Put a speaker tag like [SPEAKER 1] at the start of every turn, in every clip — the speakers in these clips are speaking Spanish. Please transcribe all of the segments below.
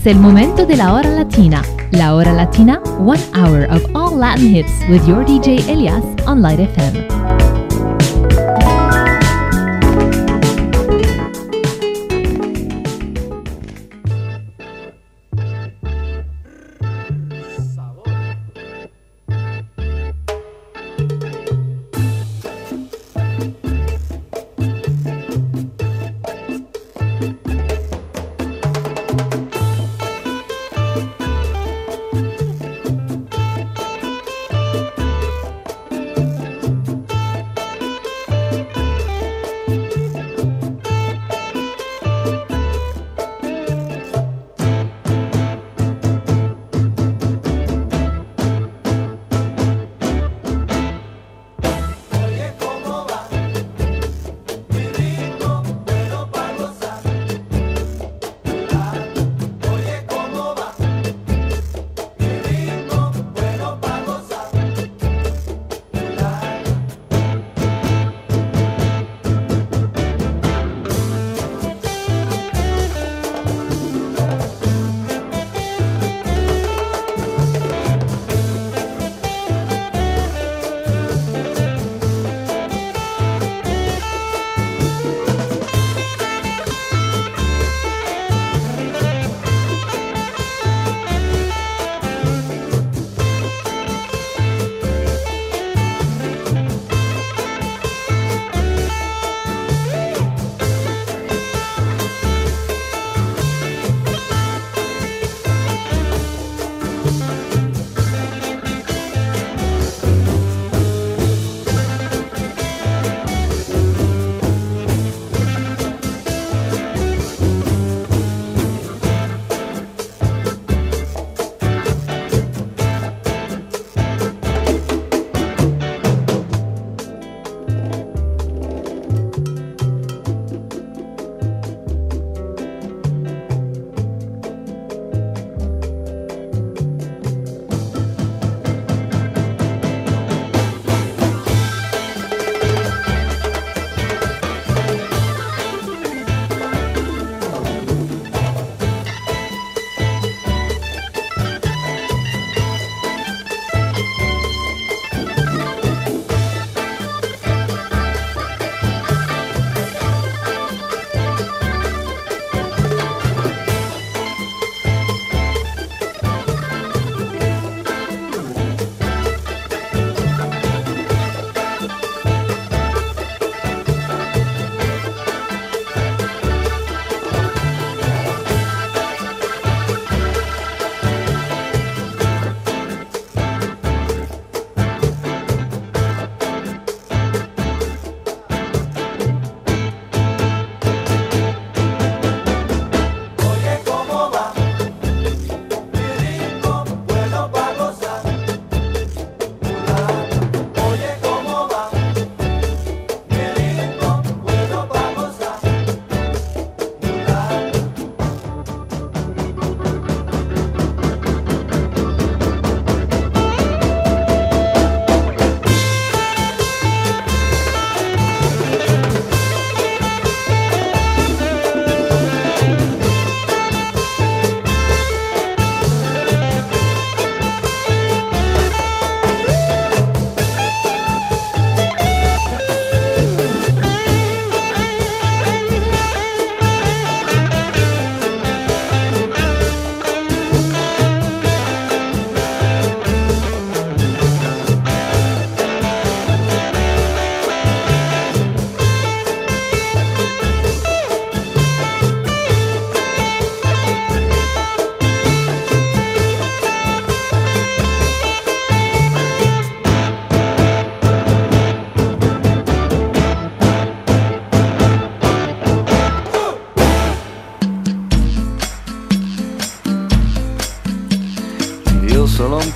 [SPEAKER 1] Es el momento de la hora latina. La hora latina, one hour of all Latin hits with your DJ Elias on Light FM.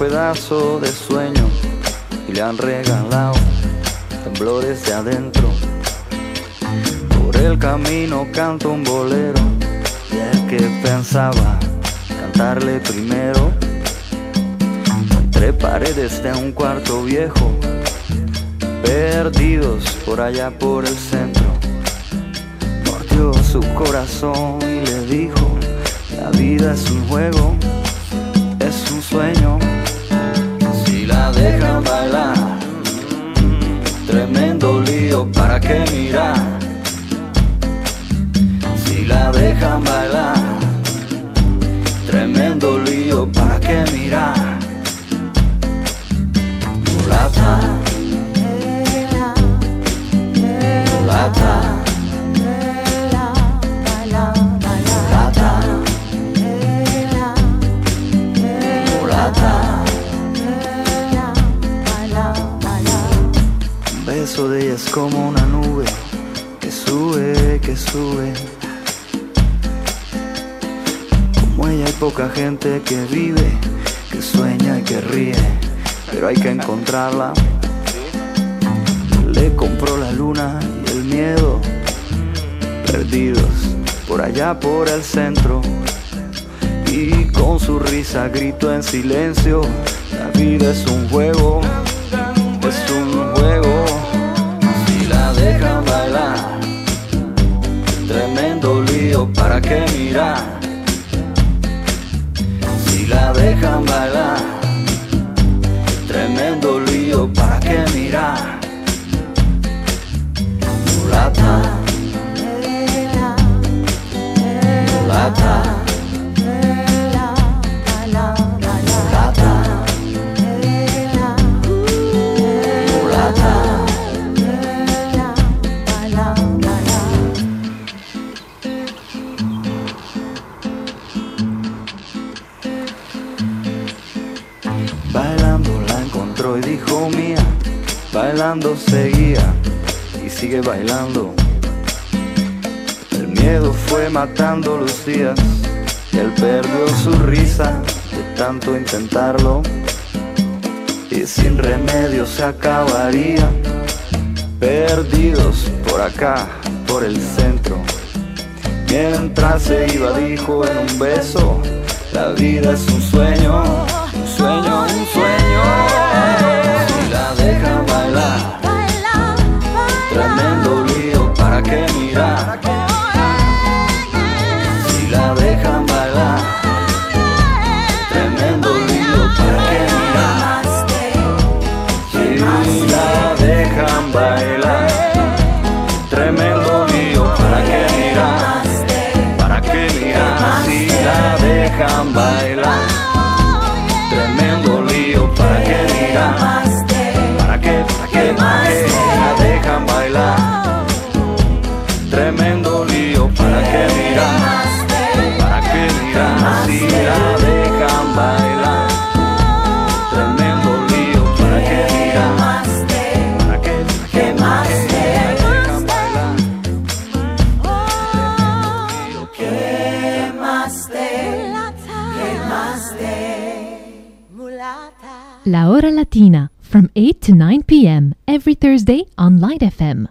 [SPEAKER 2] De sueño y le han regalado temblores de adentro. Por el camino canto un bolero y el que pensaba cantarle primero. Entre paredes de un cuarto viejo, perdidos por allá por el centro. Mordió su corazón y le dijo, La vida es un juego, es un sueño. Dejan bailar, tremendo lío, ¿para qué mirar? Si la dejan bailar, tremendo lío, ¿para qué mirar? Mulata. Gente que vive, que sueña y que ríe, pero hay que encontrarla. Le compró la luna y el miedo, perdidos por allá por el centro. Y con su risa grito en silencio, la vida es un juego, es un juego. Si la dejan bailar, tremendo lío, ¿para qué mirar? La dejan bailando. El miedo fue matando los días él perdió su risa de tanto intentarlo y sin remedio se acabaría. Perdidos por acá, por el centro. Mientras se iba dijo en un beso, la vida es un sueño, un sueño, un sueño. Dejan
[SPEAKER 3] From 8 to 9 p.m. every Thursday on Light FM.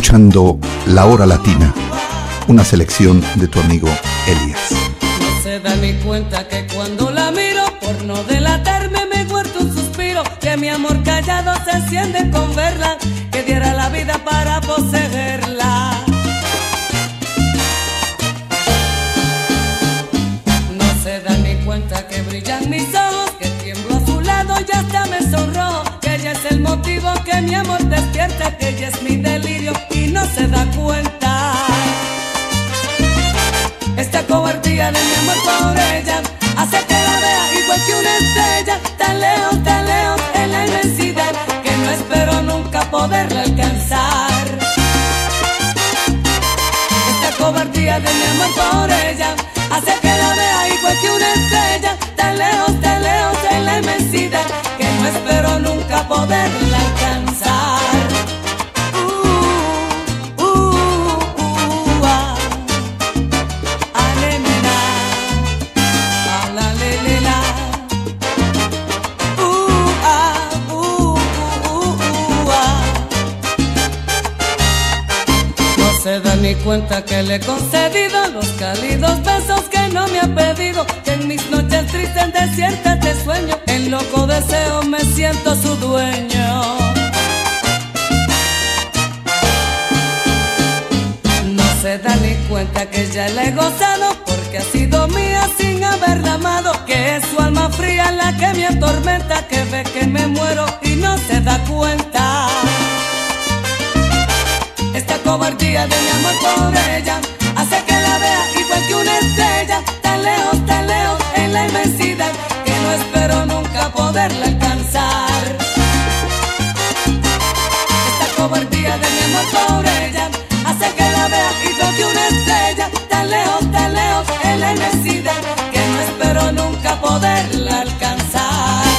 [SPEAKER 4] Escuchando La Hora Latina, una selección de tu amigo Elias.
[SPEAKER 5] No se da ni cuenta que cuando la miro, por no delatarme, me guardo un suspiro. Que mi amor callado se enciende con verla, que diera la vida para poseerla. No se da ni cuenta que brillan mis ojos, que tiemblo a su lado y hasta me sonrojo. Que ella es el motivo que mi amor despierta, que ella es de mi amor por ella hace que la vea igual que una estrella, tan lejos, tan lejos en la inmensidad que no espero nunca poderla alcanzar. Esta cobardía de mi amor por ella hace que la vea igual que una estrella, tan lejos, tan lejos en la inmensidad que no espero nunca poderla alcanzar. No se da ni cuenta que le he concedido los cálidos besos que no me ha pedido, que en mis noches tristes desiertas de este sueño, en loco deseo me siento su dueño. No se da ni cuenta que ya le he gozado, porque ha sido mía sin haberla amado, que es su alma fría la que me atormenta, que ve que me muero y no se da cuenta cobardía de mi amor por ella hace que la vea igual que una estrella, tan lejos, tan lejos en la inmensidad que no espero nunca poderla alcanzar. Esta cobardía de mi amor por ella hace que la vea igual que una estrella, tan lejos, tan lejos en la inmensidad que no espero nunca poderla alcanzar.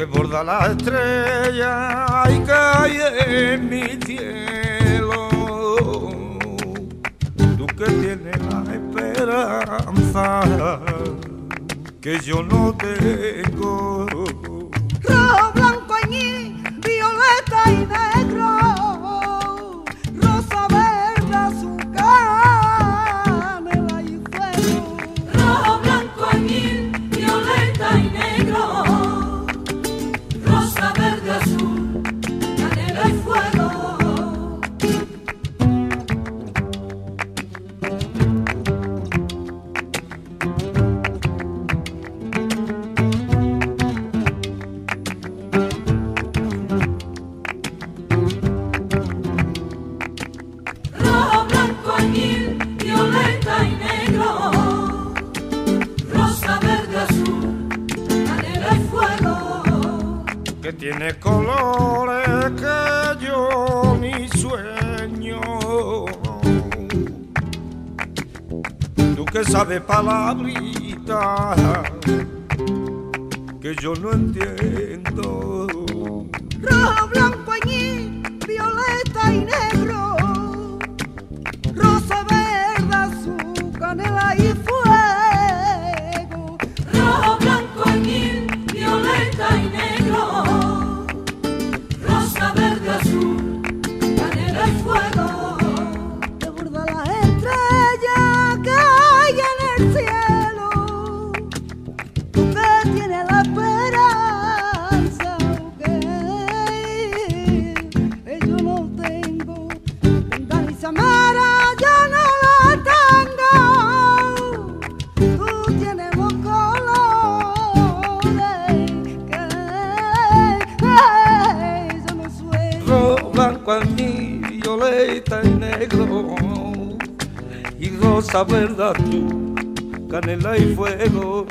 [SPEAKER 6] que borda la estrella y cae en mi cielo. Tú que tienes la esperanza que yo no tengo.
[SPEAKER 7] Rojo, blanco, añil, violeta y negro. Caneleta y
[SPEAKER 8] negro y rosa
[SPEAKER 6] verdad tú,
[SPEAKER 7] canela y fuego.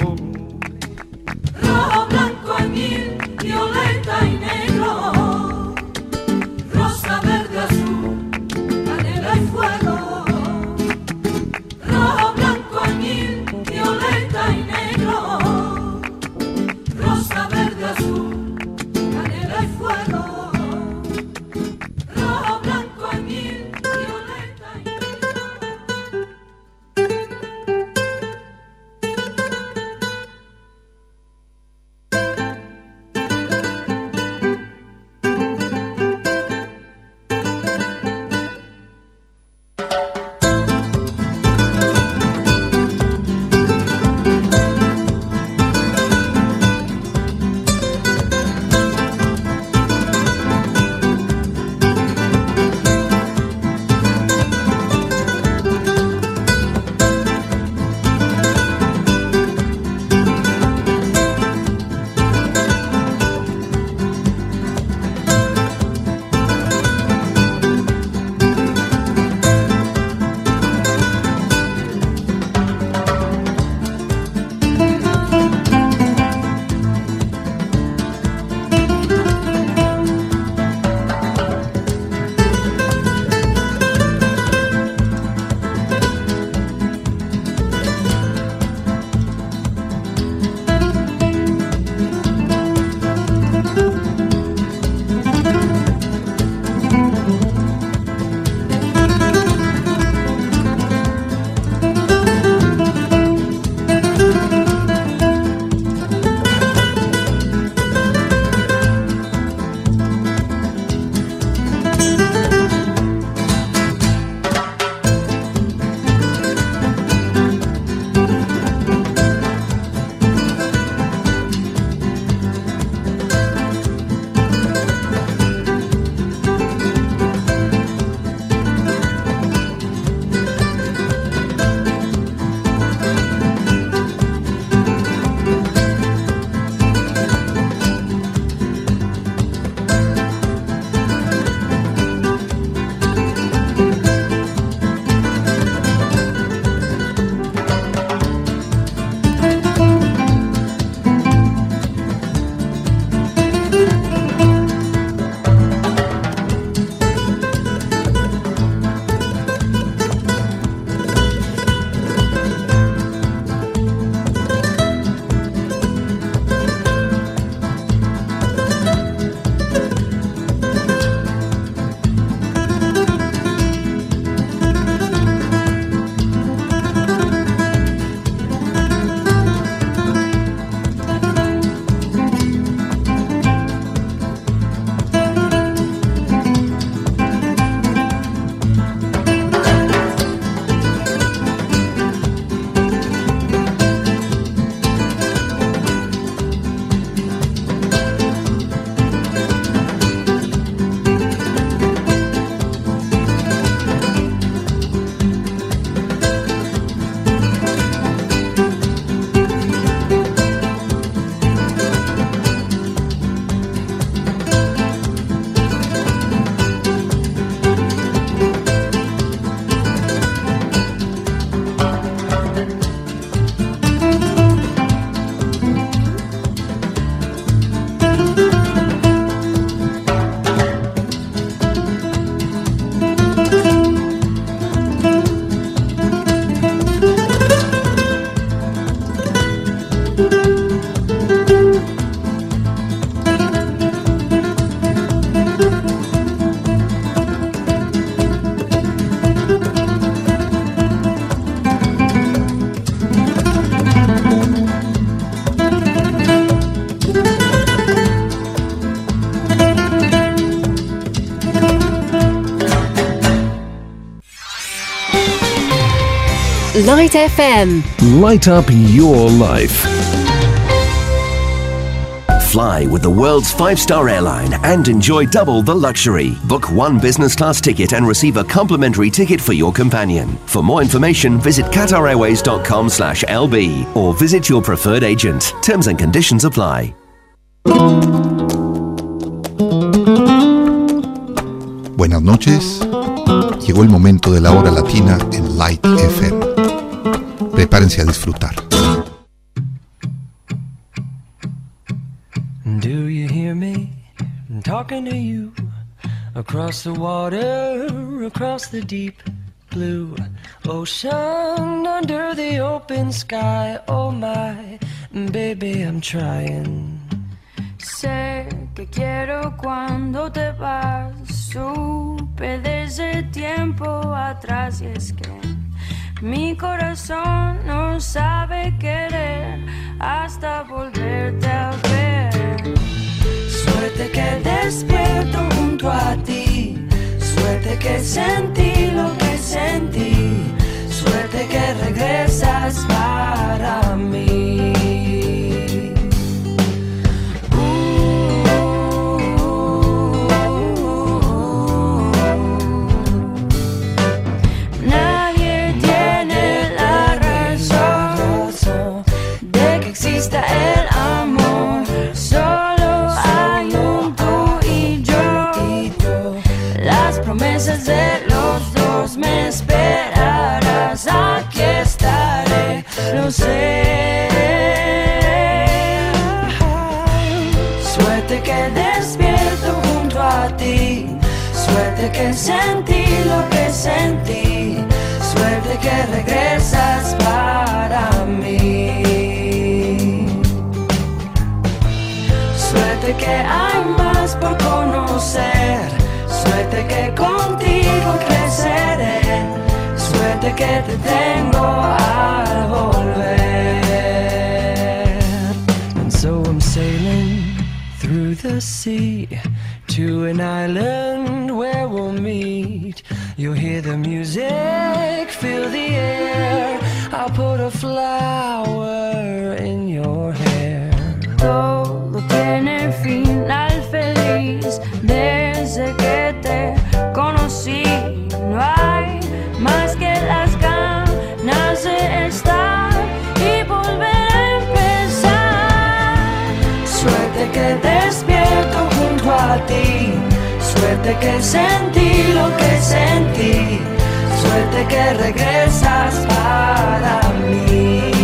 [SPEAKER 8] Rojo, blanco y
[SPEAKER 6] mil, violeta y negro.
[SPEAKER 9] Light FM.
[SPEAKER 10] Light up your life.
[SPEAKER 11] Fly with the world's five star airline and enjoy double the luxury. Book one business class ticket and receive a complimentary ticket for your companion. For more information, visit QatarAirways.com slash LB or visit your preferred agent. Terms and conditions apply.
[SPEAKER 4] Prepárense a disfrutar.
[SPEAKER 12] Do you hear me talking to you across the water, across the deep blue ocean, under the open sky? Oh my, baby, I'm trying.
[SPEAKER 13] Sé que quiero cuando te vas, supe desde tiempo atrás y es que mi corazón no sabe querer hasta volverte a ver.
[SPEAKER 12] Suerte que despierto junto a ti, suerte que sentí lo que suerte que sentí lo que sentí, suerte que regresas para mí. Suerte que hay más por conocer, suerte que contigo creceré, suerte que te tengo al volver. And so I'm sailing through the sea to an island You'll hear the music, feel the air. I'll put a flower in your hair.
[SPEAKER 13] Que
[SPEAKER 12] sentí lo que sentí, suerte que regresas para mí.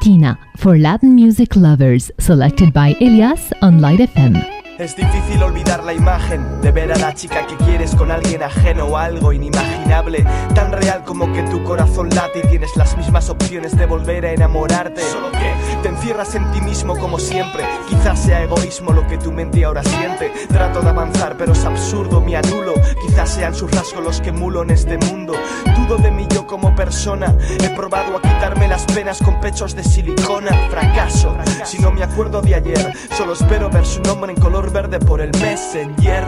[SPEAKER 14] Latina for Latin music lovers, selected by Elias on Light FM.
[SPEAKER 15] Es difícil olvidar la imagen de ver a la chica que quieres con alguien ajeno o algo inimaginable, tan real como que tu corazón late y tienes las mismas opciones de volver a enamorarte. Solo que te encierras en ti mismo como siempre, quizás sea egoísmo lo que tu mente ahora siente. Trato de avanzar, pero es absurdo, me anulo. Quizás sean sus rasgos los que mulo en este mundo. Dudo de mí yo como persona, he probado a quitarme las penas con pechos de silicona. Fracaso, si no me acuerdo de ayer, solo espero ver su nombre en color verde por el messenger.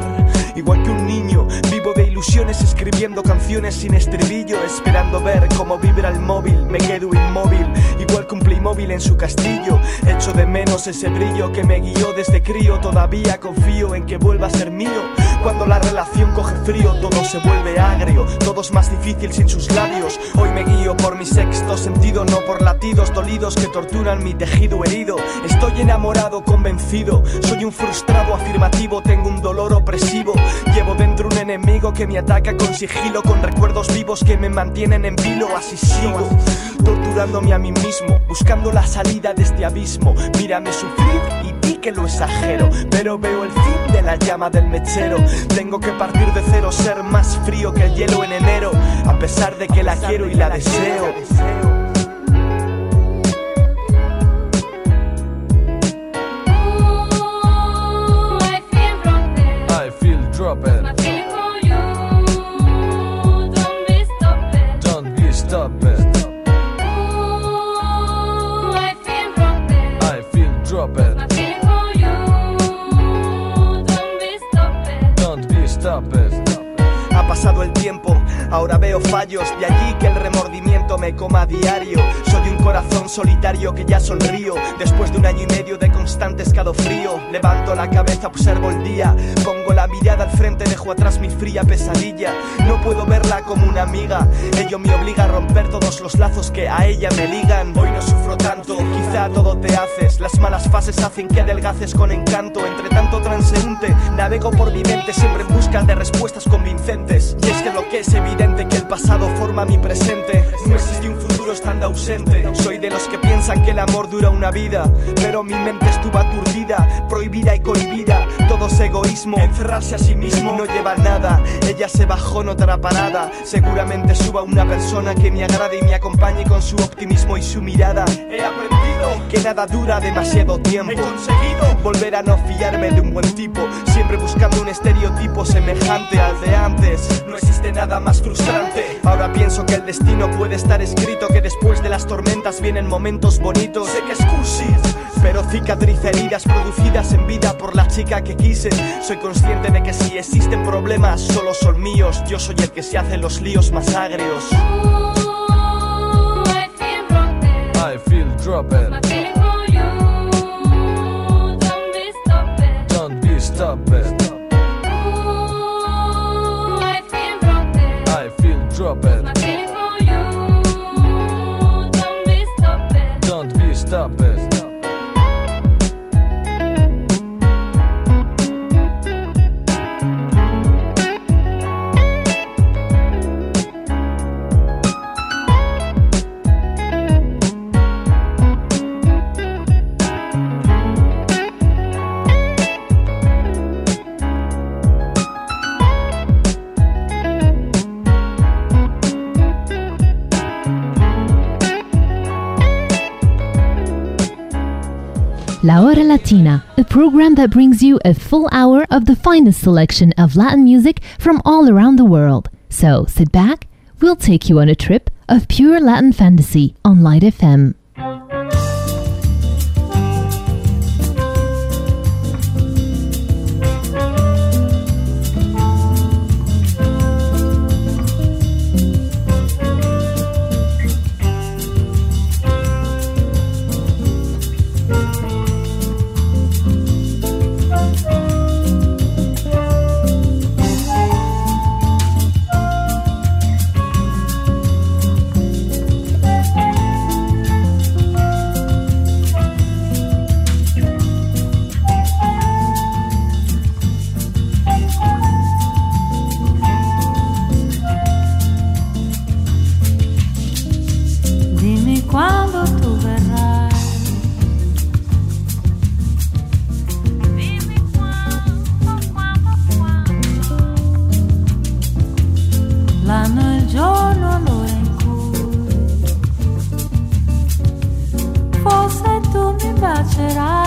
[SPEAKER 15] Igual que un niño, vivo de ilusiones escribiendo canciones sin estribillo, esperando ver cómo vibra el móvil. Me quedo inmóvil, igual que un Playmobil en su castillo. Echo de menos ese brillo que me guió desde crío. Todavía confío en que vuelva a ser mío. Cuando la relación coge frío, todo se vuelve agrio. Todo es más difícil sin sus labios. Hoy me guío por mi sexto sentido, no por latidos dolidos que torturan mi tejido herido. Estoy enamorado, convencido. Soy un frustrado afirmativo, tengo un dolor opresivo. Llevo dentro un enemigo que me ataca con sigilo, con recuerdos vivos que me mantienen en vilo. Así sigo. Torturándome a mí mismo, buscando la salida de este abismo. Mírame sufrir y di que lo exagero, pero veo el fin de la llama del mechero. Tengo que partir de cero, ser más frío que el hielo en enero, a pesar de que la quiero y la deseo. Ahora veo fallos, de allí que el remordimiento me coma a diario. Soy corazón solitario que ya sonrío, después de un año y medio de constante escalofrío. Levanto la cabeza, observo el día, pongo la mirada al frente, dejo atrás mi fría pesadilla. No puedo verla como una amiga, ello me obliga a romper todos los lazos que a ella me ligan. Hoy no sufro tanto, quizá todo te haces, las malas fases hacen que adelgaces con encanto. Entre tanto transeúnte, navego por mi mente siempre en busca de respuestas convincentes. Y es que lo que es evidente que el pasado forma mi presente. No existe un futuro estando ausente. Soy de los que piensan que el amor dura una vida, pero mi mente estuvo aturdida, prohibida y cohibida. Todo es egoísmo, encerrarse a sí mismo no lleva nada. Ella se bajó en otra parada. Seguramente suba una persona que me agrade y me acompañe con su optimismo y su mirada. He aprendido que nada dura demasiado tiempo. He conseguido volver a no fiarme de un buen tipo, siempre buscando un estereotipo semejante al de antes. No existe nada más frustrante. Ahora pienso que el destino puede estar escrito, que después de las tormentas vienen momentos bonitos. Sé que es cursi, pero cicatriz heridas producidas en vida por la chica que quise. Soy consciente de que si existen problemas, solo son míos. Yo soy el que se hace los líos más agrios.
[SPEAKER 12] I feel
[SPEAKER 14] Latina, a program that brings you a full hour of the finest selection of Latin music from all around the world. So sit back, we'll take you on a trip of pure Latin fantasy on Light FM.
[SPEAKER 9] that I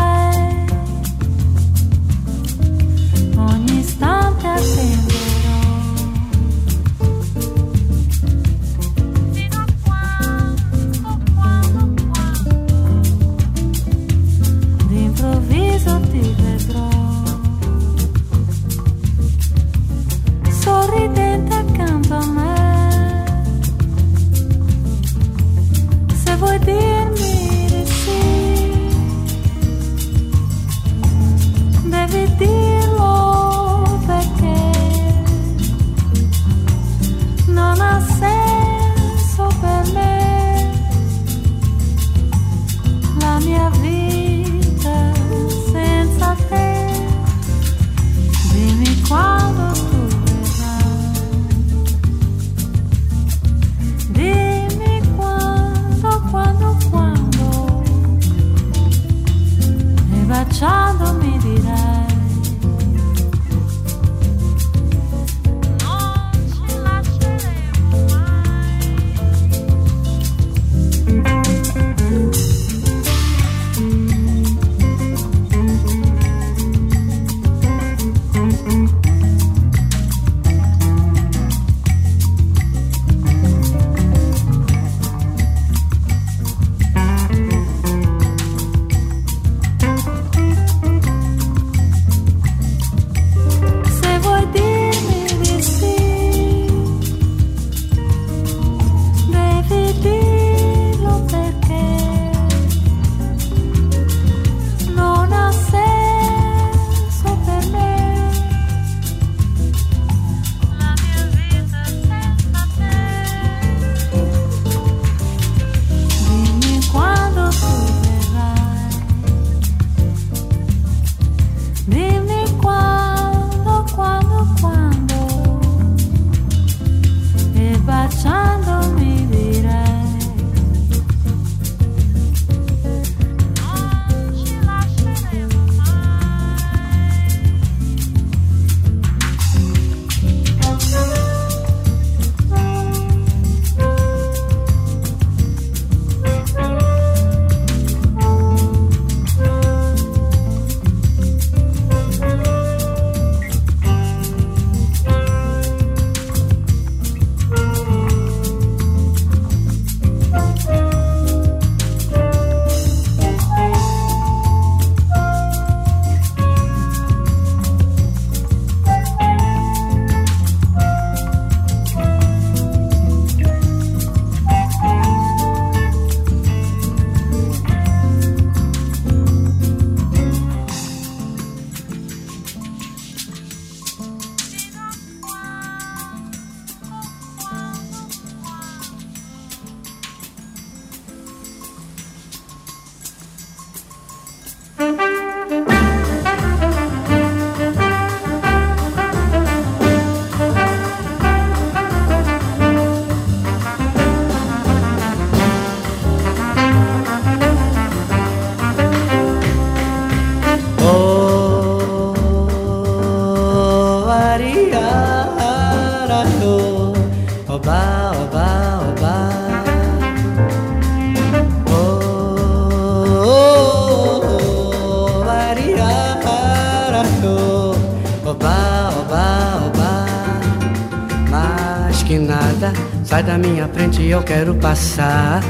[SPEAKER 9] Sai da minha frente, eu quero passar.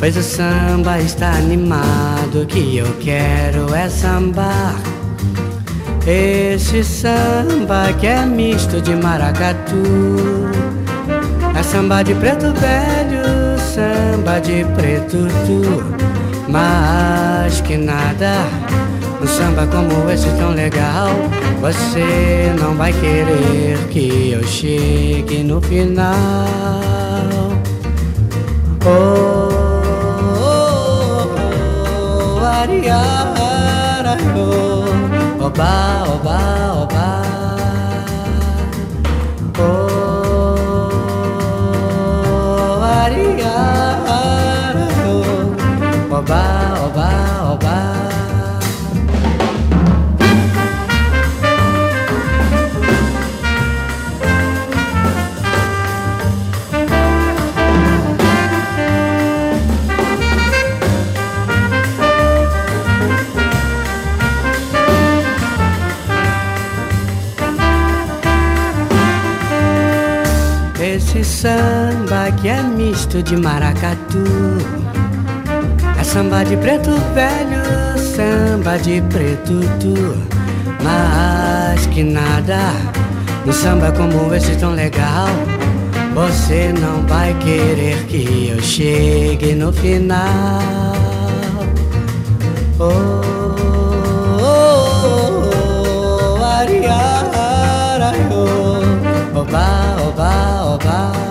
[SPEAKER 9] Pois o samba está animado, que eu quero é sambar. Esse samba que é misto de maracatu. É samba de preto velho, samba de preto tu. Mas que nada, um samba como esse tão legal. Você não vai querer que eu chegue no final. Oh, oh, oh, ariara, oh, oba, oba, oba. Oh, ariara, oh, oba, oba. Samba que é misto de maracatu É samba de preto velho, samba de preto tu Mas que nada, um samba como esse tão legal Você não vai querer que eu chegue no final Oh, oh, oh, oh oh, oba, oba, oba.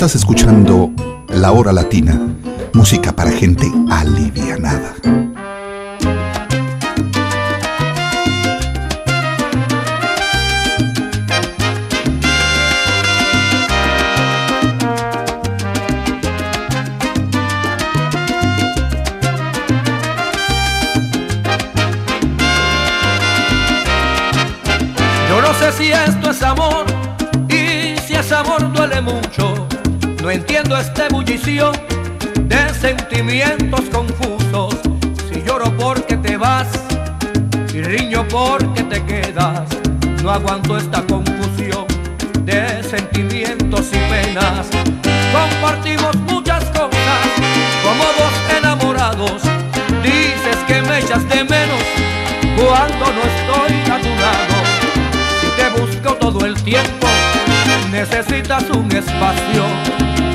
[SPEAKER 4] Estás escuchando La Hora Latina, música para gente alivianada.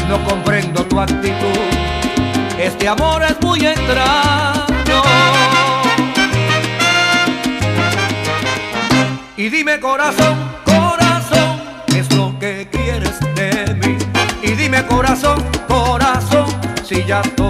[SPEAKER 16] No comprendo tu actitud. Este amor es muy extraño. Y dime corazón, corazón, ¿qué es lo que quieres de mí? Y dime corazón, corazón, si ya todo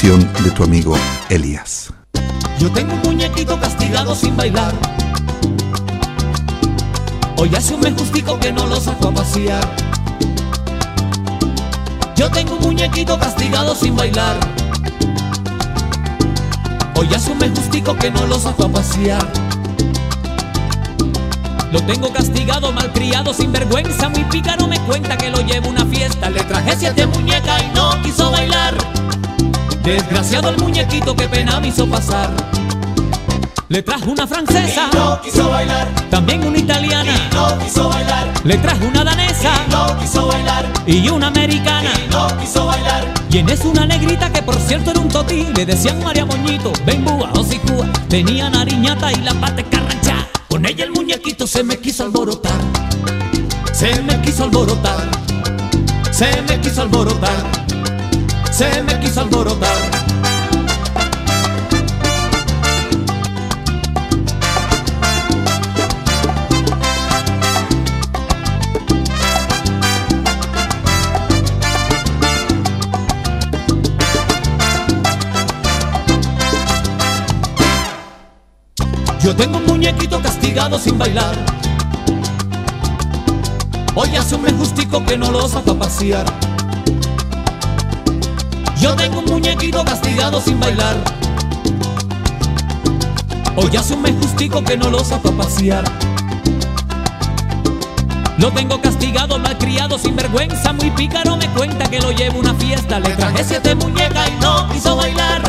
[SPEAKER 16] de
[SPEAKER 4] tu amigo Elías.
[SPEAKER 17] Yo tengo un muñequito castigado sin bailar. Hoy hace un mes justico que no lo saco a pasear. Yo tengo un muñequito castigado sin bailar. Hoy hace un mes justico que no lo saco a pasear. Lo tengo castigado, malcriado, sin vergüenza, muy pícaro me cuenta que lo llevo a una fiesta. Le traje siete muñecas y no quiso bailar. Desgraciado el muñequito, qué pena me hizo pasar. Le trajo una francesa,
[SPEAKER 18] y no quiso bailar.
[SPEAKER 17] También una italiana,
[SPEAKER 18] y no quiso bailar.
[SPEAKER 17] Le trajo una danesa,
[SPEAKER 18] y no quiso bailar.
[SPEAKER 17] Y una americana,
[SPEAKER 18] y no quiso bailar.
[SPEAKER 17] Y en eso una negrita que por cierto era un totí. Le decían María Moñito, ven búa, o si Tenía nariñata y la pata carrancha. Con ella el muñequito se me quiso alborotar. Se me quiso alborotar. Se me quiso alborotar. Se me quiso alborotar. Yo tengo un muñequito castigado sin bailar. Hoy hace un justico que no lo saco a pasear. Yo tengo un muñequito castigado sin bailar. Hoy hace un mes justico que no lo saco a pasear. Lo tengo castigado, malcriado, sin vergüenza, muy pícaro me cuenta que lo llevo a una fiesta. Le traje siete muñecas y no quiso bailar.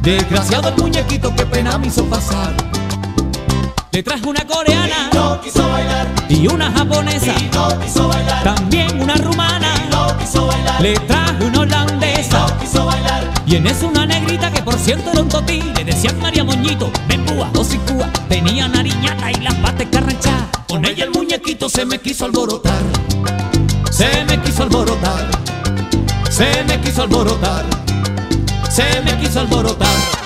[SPEAKER 17] Desgraciado el muñequito, qué pena me hizo pasar. Le traje una coreana
[SPEAKER 18] y no quiso bailar.
[SPEAKER 17] Y una japonesa
[SPEAKER 18] y no quiso bailar.
[SPEAKER 17] También una rumana
[SPEAKER 18] quiso bailar.
[SPEAKER 17] Le traje una holandesa
[SPEAKER 18] y no quiso bailar.
[SPEAKER 17] Y en eso una negrita que por cierto era un totí. Le decían María Moñito, ven búa, o si cúa. Tenía nariñata y las patas carranchadas. Con ella el muñequito se me quiso alborotar. Se me quiso alborotar. Se me quiso alborotar. Se me quiso alborotar.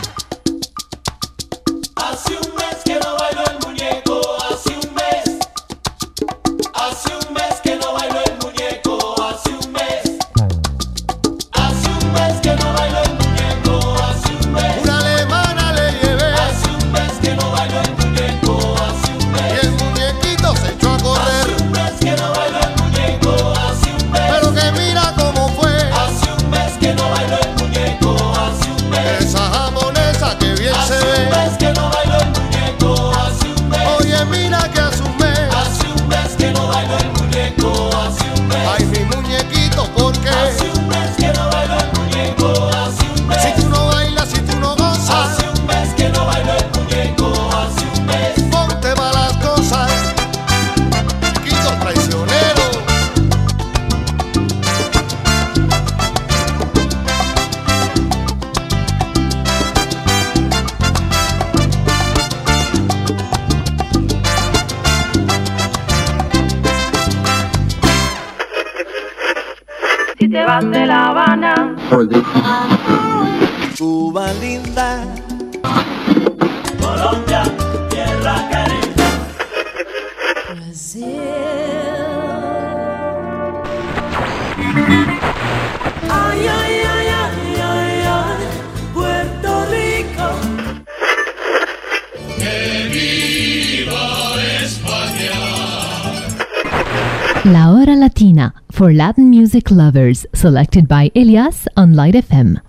[SPEAKER 14] for Latin music lovers, selected by Elias on Light FM.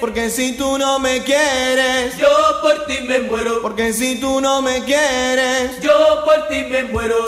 [SPEAKER 16] porque
[SPEAKER 9] si tú
[SPEAKER 19] no me quieres, yo por ti me muero, porque si tú no me quieres, yo por ti me muero.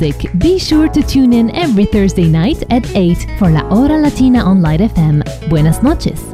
[SPEAKER 14] music. Be sure to tune in every Thursday night at 8 for La Hora Latina on Light FM. Buenas noches.